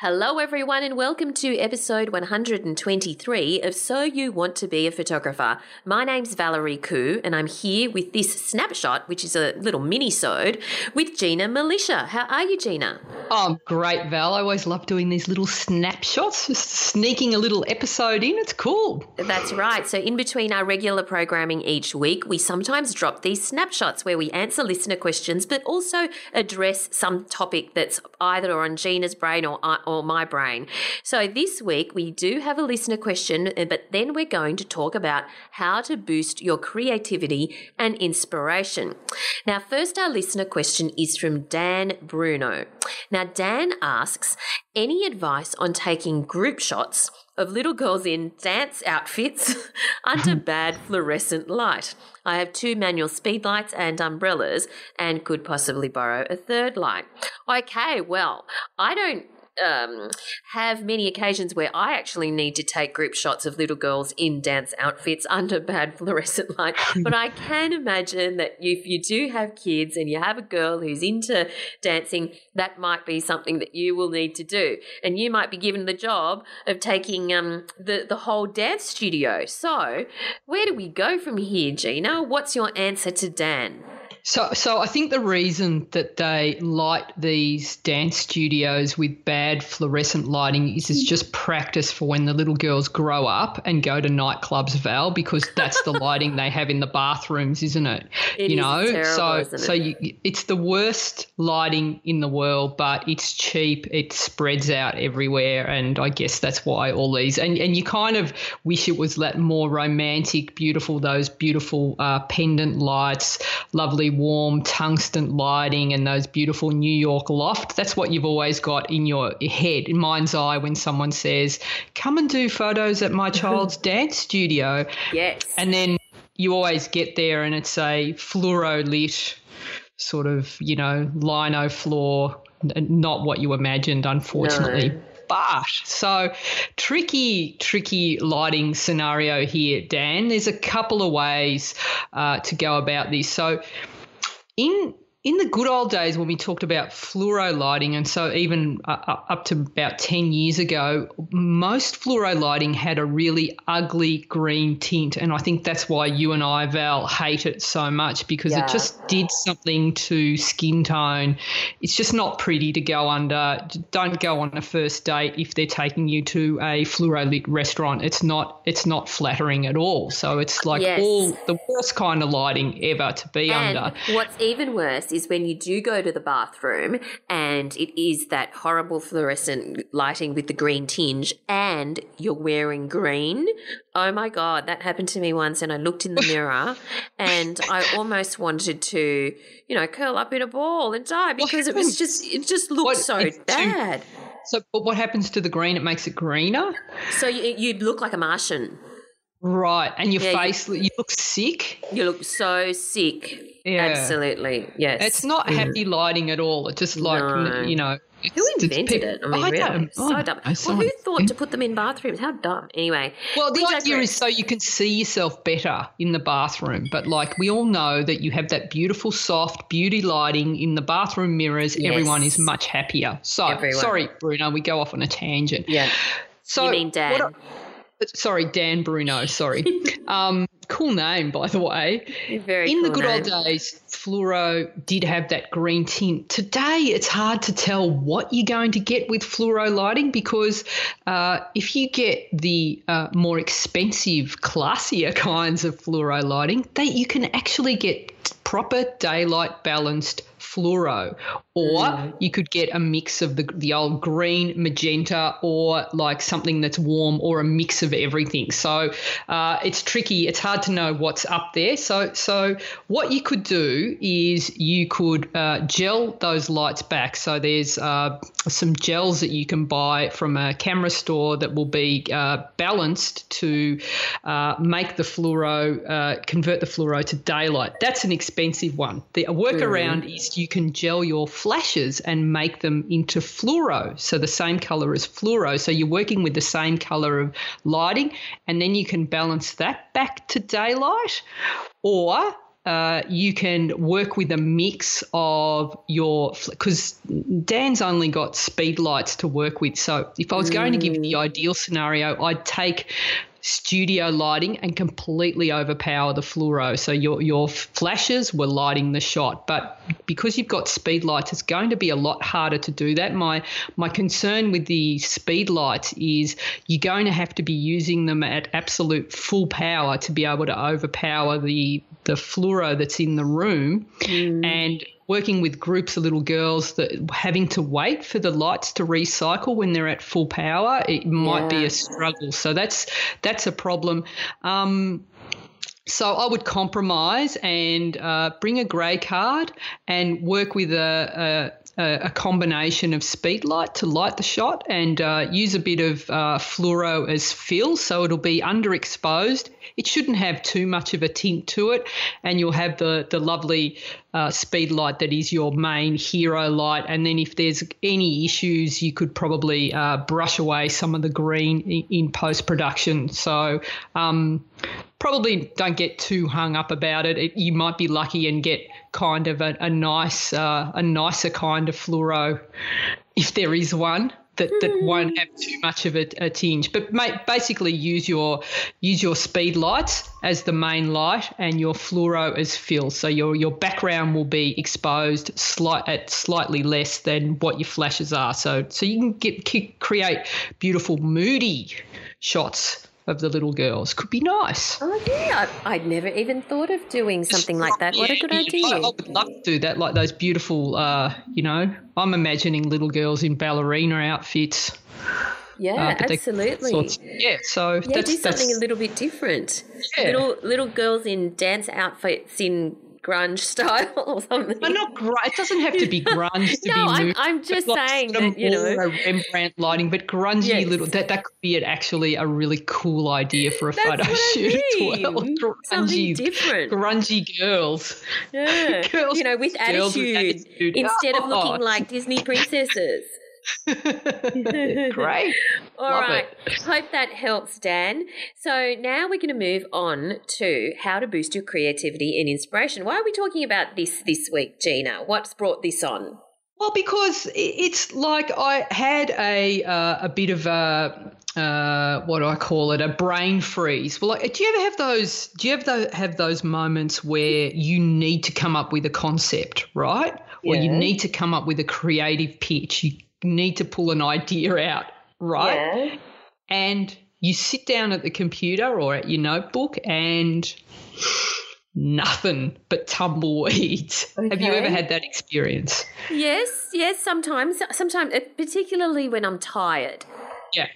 Hello, everyone, and welcome to episode 123 of So You Want to Be a Photographer. My name's Valerie Khoo, and I'm here with this snapshot, which is a little mini-sode, with Gina Milicia. How are you, Gina? Oh, great, Val. I always love doing these little snapshots, just sneaking a little episode in. It's cool. That's right. So, in between our regular programming each week, we sometimes drop these snapshots where we answer listener questions, but also address some topic that's either on Gina's brain or uh, or my brain. So this week we do have a listener question, uh, but then we're going to talk about how to boost your creativity and inspiration. Now, first, our listener question is from Dan Bruno. Now, Dan asks, any advice on taking group shots of little girls in dance outfits under bad fluorescent light. I have two manual speed lights and umbrellas and could possibly borrow a third light. Okay, well, I don't um, have many occasions where I actually need to take group shots of little girls in dance outfits under bad fluorescent light. but I can imagine that if you do have kids and you have a girl who's into dancing, that might be something that you will need to do. And you might be given the job of taking um, the, the whole dance studio. So, where do we go from here, Gina? What's your answer to Dan? So, so I think the reason that they light these dance studios with bad fluorescent lighting is it's just practice for when the little girls grow up and go to nightclubs, Val, because that's the lighting they have in the bathrooms, isn't it? it you is know, terrible, so so you, it's the worst lighting in the world, but it's cheap. It spreads out everywhere, and I guess that's why all these and and you kind of wish it was that more romantic, beautiful, those beautiful uh, pendant lights, lovely warm tungsten lighting and those beautiful New York loft. That's what you've always got in your head, in mind's eye, when someone says, Come and do photos at my child's dance studio. Yes. And then you always get there and it's a fluoro lit sort of, you know, lino floor, not what you imagined, unfortunately. No. But so tricky, tricky lighting scenario here, Dan. There's a couple of ways uh, to go about this. So, in in the good old days when we talked about fluoro lighting, and so even uh, up to about 10 years ago, most fluoro lighting had a really ugly green tint. And I think that's why you and I, Val, hate it so much because Yeah. it just did something to skin tone. It's just not pretty to go under. Don't go on a first date if they're taking you to a fluoro lit restaurant. It's not it's not flattering at all. So it's like Yes. all the worst kind of lighting ever to be And under. what's even worse is when you do go to the bathroom and it is that horrible fluorescent lighting with the green tinge and you're wearing green. Oh my God, that happened to me once and I looked in the mirror and I almost wanted to, you know, curl up in a ball and die because it was just, it just looked What- so it's too- bad. So, but what happens to the green? It makes it greener, So you, you look like a Martian. Right? And your Yeah, face, you, look sick. You look so sick. Yeah. Absolutely. Yes. It's not mm. happy lighting at all. It's just like No. you know. Who invented it? I mean, I really, don't- so I dumb. Well, who thought to put them in bathrooms? How dumb. Anyway. Well, the idea is so you can see yourself better in the bathroom. But like we all know that you have that beautiful, soft beauty lighting in the bathroom mirrors. Yes. Everyone is much happier. So Everyone. sorry, Bruno, we go off on a tangent. Yeah. So you mean Dan? Sorry, Dan Bruno. Sorry. um, cool name, by the way. Very in the good name. old days, fluoro did have that green tint. Today, it's hard to tell what you're going to get with fluoro lighting because uh, if you get the uh, more expensive, classier kinds of fluoro lighting, they you can actually get proper daylight balanced fluoro, or Mm. you could get a mix of the the old green, magenta, or like something that's warm, or a mix of everything. So uh, it's tricky. It's hard to know what's up there. So so what you could do is you could uh, gel those lights back. So there's uh, some gels that you can buy from a camera store that will be uh, balanced to uh, make the fluoro uh, convert the fluoro to daylight. That's an expensive one. The workaround is you can gel your flashes and make them into fluoro, so the same color as fluoro. So you're working with the same color of lighting, and then you can balance that back to daylight, or uh, you can work with a mix of your because Dan's only got speed lights to work with. So if I was going to give you the ideal scenario, I'd take studio lighting and completely overpower the fluoro. So your your flashes were lighting the shot, but because you've got speed lights, it's going to be a lot harder to do that. My my concern with the speed lights is you're going to have to be using them at absolute full power to be able to overpower the the fluoro that's in the room mm. and working with groups of little girls that having to wait for the lights to recycle when they're at full power it might be a struggle. So that's that's a problem. Um, so I would compromise and uh, bring a grey card and work with a, a, a combination of speed light to light the shot and uh, use a bit of uh, fluoro as fill so it'll be underexposed. It shouldn't have too much of a tint to it, and you'll have the the lovely uh, speed light that is your main hero light. And then if there's any issues, you could probably uh, brush away some of the green in, in post production. So. Um, probably don't get too hung up about it. it you might be lucky and get kind of a, a nice, uh, a nicer kind of fluoro, if there is one that, that won't have too much of a, a tinge. But mate, basically use your use your speed lights as the main light and your fluoro as fill. So your your background will be exposed slight at slightly less than what your flashes are. So so you can get create beautiful moody shots of the little girls. Could be nice. Oh yeah, I'd never even thought of doing something like that. What a good idea! I, I would love to do that, like those beautiful, uh, you know, I'm imagining little girls in ballerina outfits. yeah, uh, absolutely. sorts- yeah, so yeah, that's, do something a little bit different. Yeah. Little little girls in dance outfits in grunge style or something. but not grunge. It doesn't have to be grunge to no, be I'm. I'm just Like saying that you know. Rembrandt lighting, but grungy Yes. little that that could be actually a really cool idea for a That's photo what I shoot as well. mean. Something different. grungy girls. Yeah. Girls- you know, with girls with attitude, attitude. instead of Oh. looking like Disney princesses. Great. All Love right. Hope that helps, Dan. So now we're going to move on to how to boost your creativity and inspiration. Why are we talking about this this week, Gina? What's brought this on? Well, because it's like I had a uh, a bit of a uh, what do I call it? A brain freeze. Well, like, do you ever have those? Do you ever have those moments where you need to come up with a concept, right? Or you need to come up with a creative pitch. You need to pull an idea out, right? Yeah. And you sit down at the computer or at your notebook and nothing but tumbleweeds. Have you ever had that experience? Yes, yes, sometimes. Sometimes, uh, particularly when I'm tired. Yeah,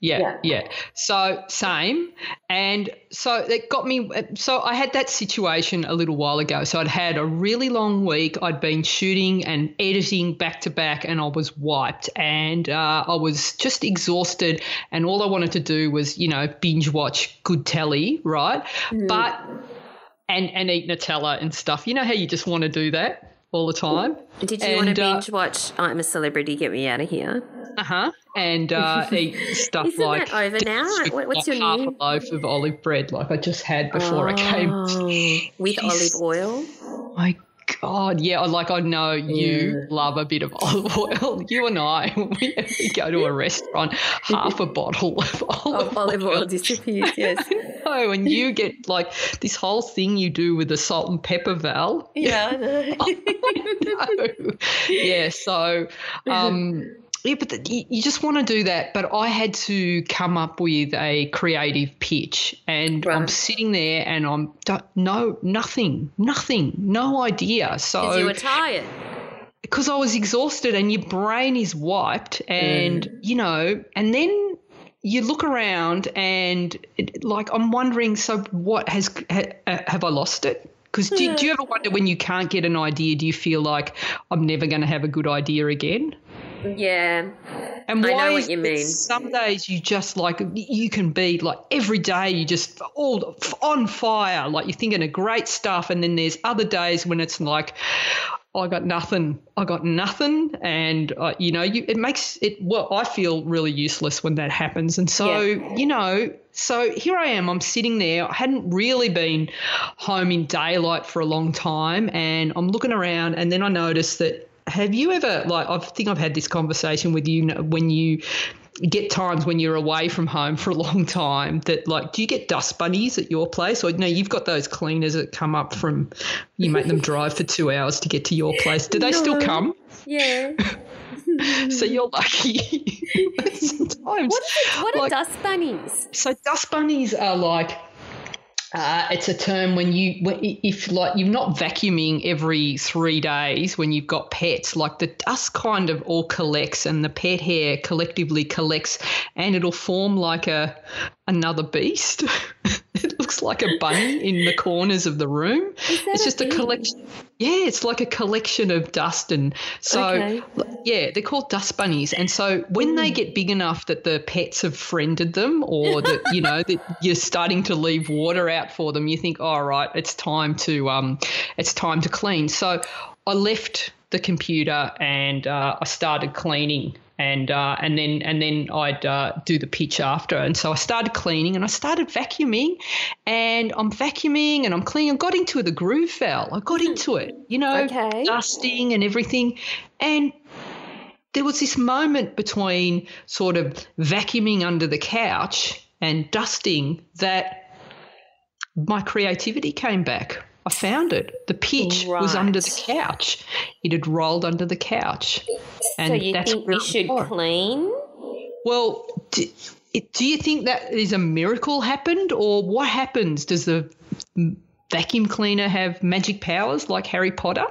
yeah, yeah. So same, and so it got me. So I had that situation a little while ago. So I'd had a really long week. I'd been shooting and editing back to back, and I was wiped, and uh, I was just exhausted. And all I wanted to do was, you know, binge watch good telly, right? But and and eat Nutella and stuff. You know how you just want to do that all the time. Did you want And, to uh, binge watch I'm a Celebrity, Get Me Out of Here? Uh huh. And uh, eat stuff Isn't like that over now? What- what's like your half new- a loaf of olive bread, like I just had before I came. Oh, with Jeez. olive oil. My God, yeah, like I know you love a bit of olive oil. You and I, when we, we go to a restaurant, half a bottle of olive, Of olive oil disappears, yes. Oh, and you get like this whole thing you do with the salt and pepper Val. Yeah, I know. no. Yeah, so um yeah, but the, you just want to do that. But I had to come up with a creative pitch, and right. I'm sitting there, and I'm no nothing, nothing, no idea. So you were tired because I was exhausted, and your brain is wiped, and mm. you know, and then you look around, and it, like I'm wondering, so what has ha, have I lost it? Because do, do you ever wonder when you can't get an idea, do you feel like I'm never going to have a good idea again? Yeah. And why I know what you mean. Some days you just like you can be like every day you just all on fire, like you're thinking of great stuff, and then there's other days when it's like. I got nothing. I got nothing, and uh, you know, you, it makes it. Well, I feel really useless when that happens, and so yeah. you know, so here I am. I'm sitting there. I hadn't really been home in daylight for a long time, and I'm looking around, and then I noticed that have you ever like I think I've had this conversation with you when you get times when you're away from home for a long time that like do you get dust bunnies at your place? Or no you've got those cleaners that come up from you make them drive for two hours to get to your place. Do they no. still come? Yeah. So you're lucky. Sometimes what, is what are like, dust bunnies? so dust bunnies are like uh, it's a term when you if like you're not vacuuming every three days when you've got pets like the dust kind of all collects and the pet hair collectively collects and it'll form like a another beast. It looks like a bunny in the corners of the room. It's just a, a collection yeah it's like a collection of dust and so okay. yeah they're called dust bunnies. And so when mm. they get big enough that the pets have friended them or that you know that you're starting to leave water out for them you think all oh, right it's time to um it's time to clean. So i left the computer and uh, i started cleaning and uh, and then and then I'd uh, do the pitch after. And so I started cleaning and I started vacuuming, and I'm vacuuming and I'm cleaning. I got into the groove, Val. I got into it, you know, okay. dusting and everything, and. There was this moment between sort of vacuuming under the couch and dusting that my creativity came back. I found it. The pitch right. was under the couch. It had rolled under the couch. And so you think we should clean? Well, do, do you think that is a miracle happened, or what happens? Does the vacuum cleaner have magic powers like Harry Potter?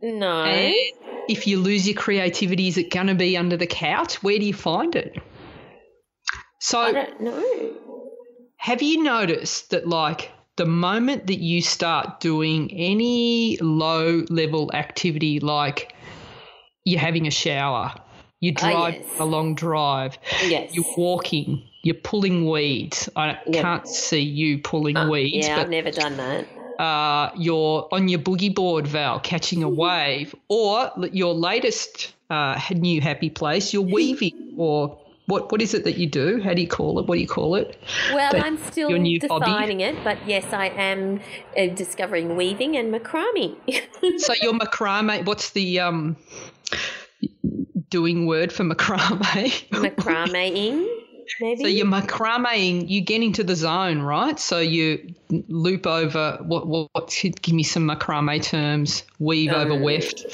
no. And if you lose your creativity, is it going to be under the couch? Where do you find it? So, I don't know. Have you noticed that, like, the moment that you start doing any low level activity like you're having a shower, you ah, drive yes. a long drive, yes. you're walking, you're pulling weeds. I yep. can't see you pulling uh, weeds. Yeah, I've never done that. Uh, you're on your boogie board, Val, catching a wave, or your latest uh, new happy place, you're weaving or what what is it that you do? How do you call it? What do you call it? Well, but I'm still defining hobby? it, but yes, I am uh, discovering weaving and macrame. so your macrame, what's the um doing word for macrame? Macrameing. Maybe. So you're macrameing, you get into the zone, right? So you loop over what what, what give me some macrame terms, weave um, over weft.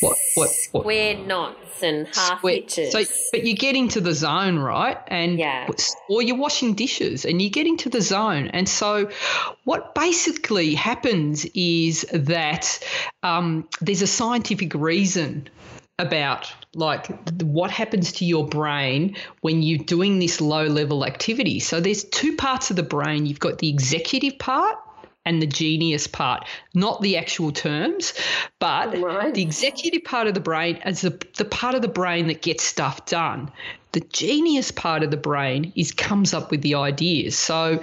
What what, what square knot and half hitches. So, but you get into the zone, right? And yeah. or you're washing dishes and you get into the zone. And so, what basically happens is that um, there's a scientific reason about like what happens to your brain when you're doing this low level activity. So there's two parts of the brain. You've got the executive part and the genius part, not the actual terms, but right. the executive part of the brain is the, the part of the brain that gets stuff done. The genius part of the brain is comes up with the ideas. So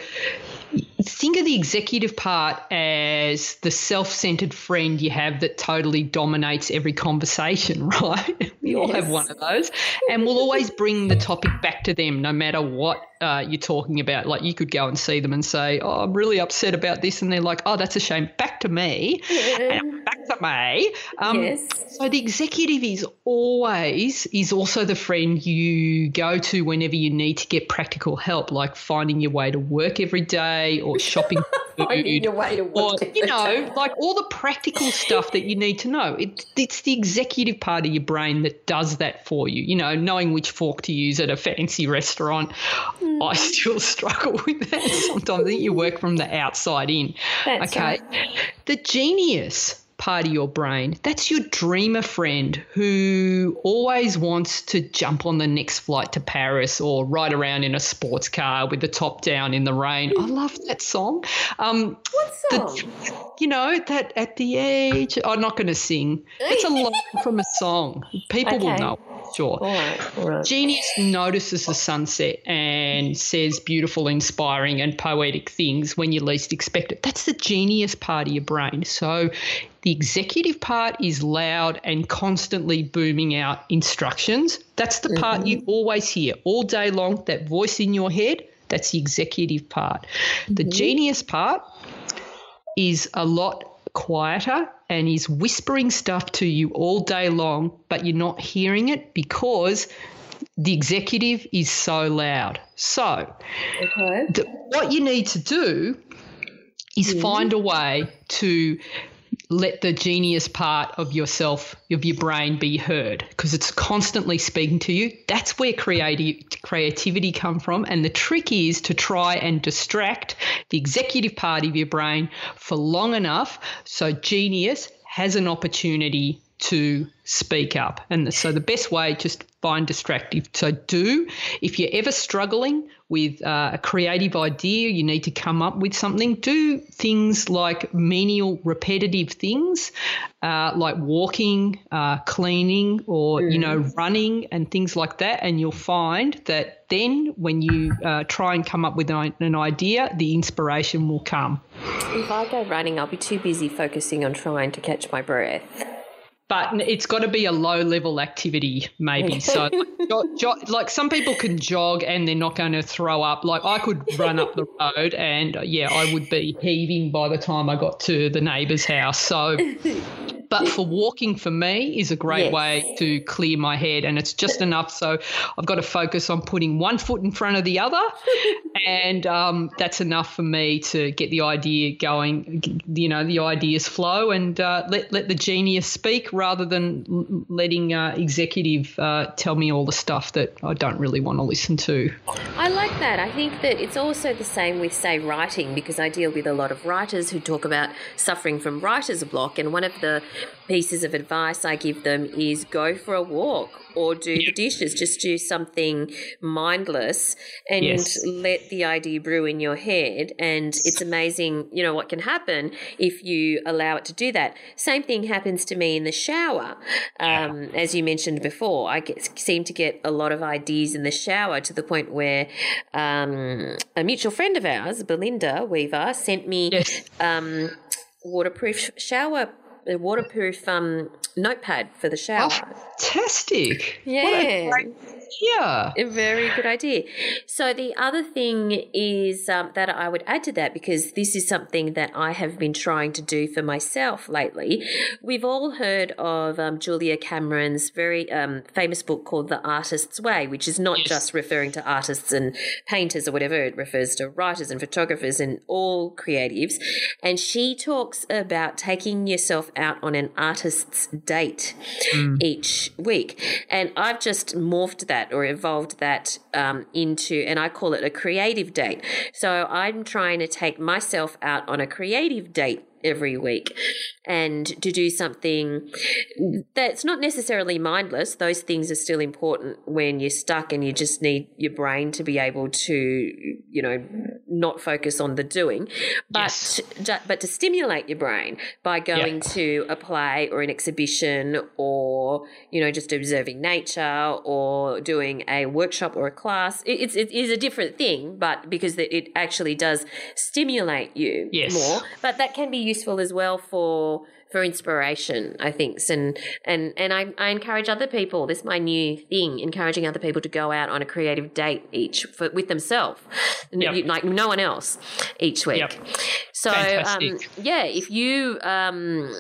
think of the executive part as the self-centered friend you have that totally dominates every conversation, right? we all have one of those, and we'll always bring the topic back to them, no matter what uh, you're talking about. Like you could go and see them and say, "Oh, I'm really upset about this," and they're like, "Oh, that's a shame." Back to me, and back resume. Um, yes. So the executive is always is also the friend you go to whenever you need to get practical help, like finding your way to work every day or shopping. finding your way to work. Or, you know, like all the practical stuff that you need to know. It, it's the executive part of your brain that does that for you. You know, knowing which fork to use at a fancy restaurant. Mm. I still struggle with that sometimes. I think you work from the outside in. That's okay. Right. The genius part of your brain. That's your dreamer friend who always wants to jump on the next flight to Paris or ride around in a sports car with the top down in the rain. I love that song. Um, what song? The, you know, that at the age, I'm not going to sing. It's a line from a song. People okay. will know sure. All right, all right. Genius notices the sunset and says beautiful, inspiring, and poetic things when you least expect it. That's the genius part of your brain. So the executive part is loud and constantly booming out instructions. That's the part mm-hmm. you always hear all day long, that voice in your head. That's the executive part. Mm-hmm. The genius part is a lot quieter and is whispering stuff to you all day long, but you're not hearing it because the executive is so loud. So, okay. the, what you need to do is mm. find a way to let the genius part of yourself, of your brain, be heard because it's constantly speaking to you. That's where creative creativity come from. And the trick is to try and distract the executive part of your brain for long enough so genius has an opportunity to speak up. And so the best way, just find distractive. So do, if you're ever struggling with uh, a creative idea, you need to come up with something, do things like menial, repetitive things uh, like walking, uh, cleaning, or, mm. you know, running and things like that. And you'll find that then when you uh, try and come up with an, an idea, the inspiration will come. If I go running, I'll be too busy focusing on trying to catch my breath but it's got to be a low level activity maybe. So like, like, some people can jog and they're not going to throw up. Like i could run up the road and uh, yeah i would be heaving by the time i got to the neighbour's house. So but for walking for me is a great yes. way to clear my head and it's just enough. So i've got to focus on putting one foot in front of the other and um, that's enough for me to get the idea going you know the ideas flow and uh, let, let the genius speak rather than letting uh, executive uh, tell me all the stuff that i don't really want to listen to. I like that. I think that it's also the same with say writing because i deal with a lot of writers who talk about suffering from writer's block and one of the pieces of advice I give them is go for a walk or do the dishes. Just do something mindless and yes. let the idea brew in your head. And it's amazing, you know, what can happen if you allow it to do that. Same thing happens to me in the shower. Um, as you mentioned before, I get, seem to get a lot of ideas in the shower to the point where um, a mutual friend of ours, Belinda Weaver, sent me yes. um, waterproof shower a waterproof um, notepad for the shower. Oh, fantastic! Yeah, yeah, a very good idea. So the other thing is um, that I would add to that because this is something that I have been trying to do for myself lately. We've all heard of um, Julia Cameron's very um, famous book called The Artist's Way, which is not yes. just referring to artists and painters or whatever; it refers to writers and photographers and all creatives. And she talks about taking yourself out on an artist's date mm. each week. And I've just morphed that or evolved that um, into, and I call it a creative date. So I'm trying to take myself out on a creative date every week and to do something that's not necessarily mindless. Those things are still important when you're stuck and you just need your brain to be able to, you know, not focus on the doing, but yes. but to stimulate your brain by going yeah. to a play or an exhibition or you know just observing nature or doing a workshop or a class. It's it is a different thing, but because it actually does stimulate you yes. more. But that can be useful as well for for inspiration, I think. And and and I, I encourage other people. This is my new thing, encouraging other people to go out on a creative date each for, with themselves, yep. like no one else, each week. Yep. So um, yeah, if you um,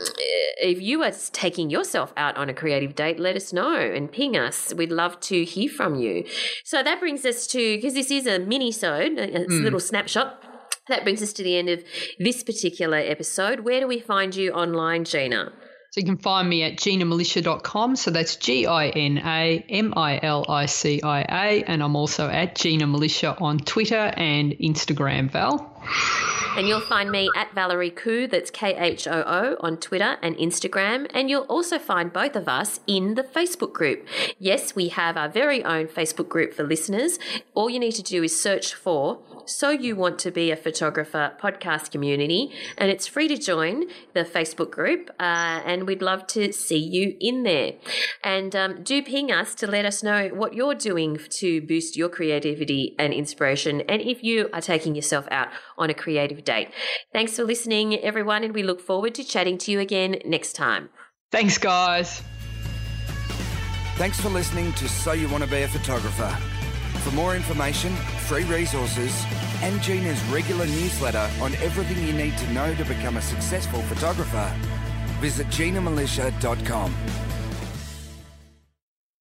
if you are taking yourself out on a creative date, let us know and ping us. We'd love to hear from you. So that brings us to because this is a mini-sode, a mm. little snapshot that brings us to the end of this particular episode. Where do we find you online, Gina? So you can find me at ginamilicia.com. So that's G I N A M I L I C I A. And I'm also at Gina Milicia on Twitter and Instagram, Val. And you'll find me at Valerie Khoo, that's K H O O, on Twitter and Instagram. And you'll also find both of us in the Facebook group. Yes, we have our very own Facebook group for listeners. All you need to do is search for So You Want to Be a Photographer podcast community, and it's free to join the Facebook group. Uh, and we'd love to see you in there. And um, do ping us to let us know what you're doing to boost your creativity and inspiration, and if you are taking yourself out on a creative date. Thanks for listening, everyone, and we look forward to chatting to you again next time. Thanks, guys. Thanks for listening to So You Want to Be a Photographer. For more information, free resources, and Gina's regular newsletter on everything you need to know to become a successful photographer, visit ginamilicia.com.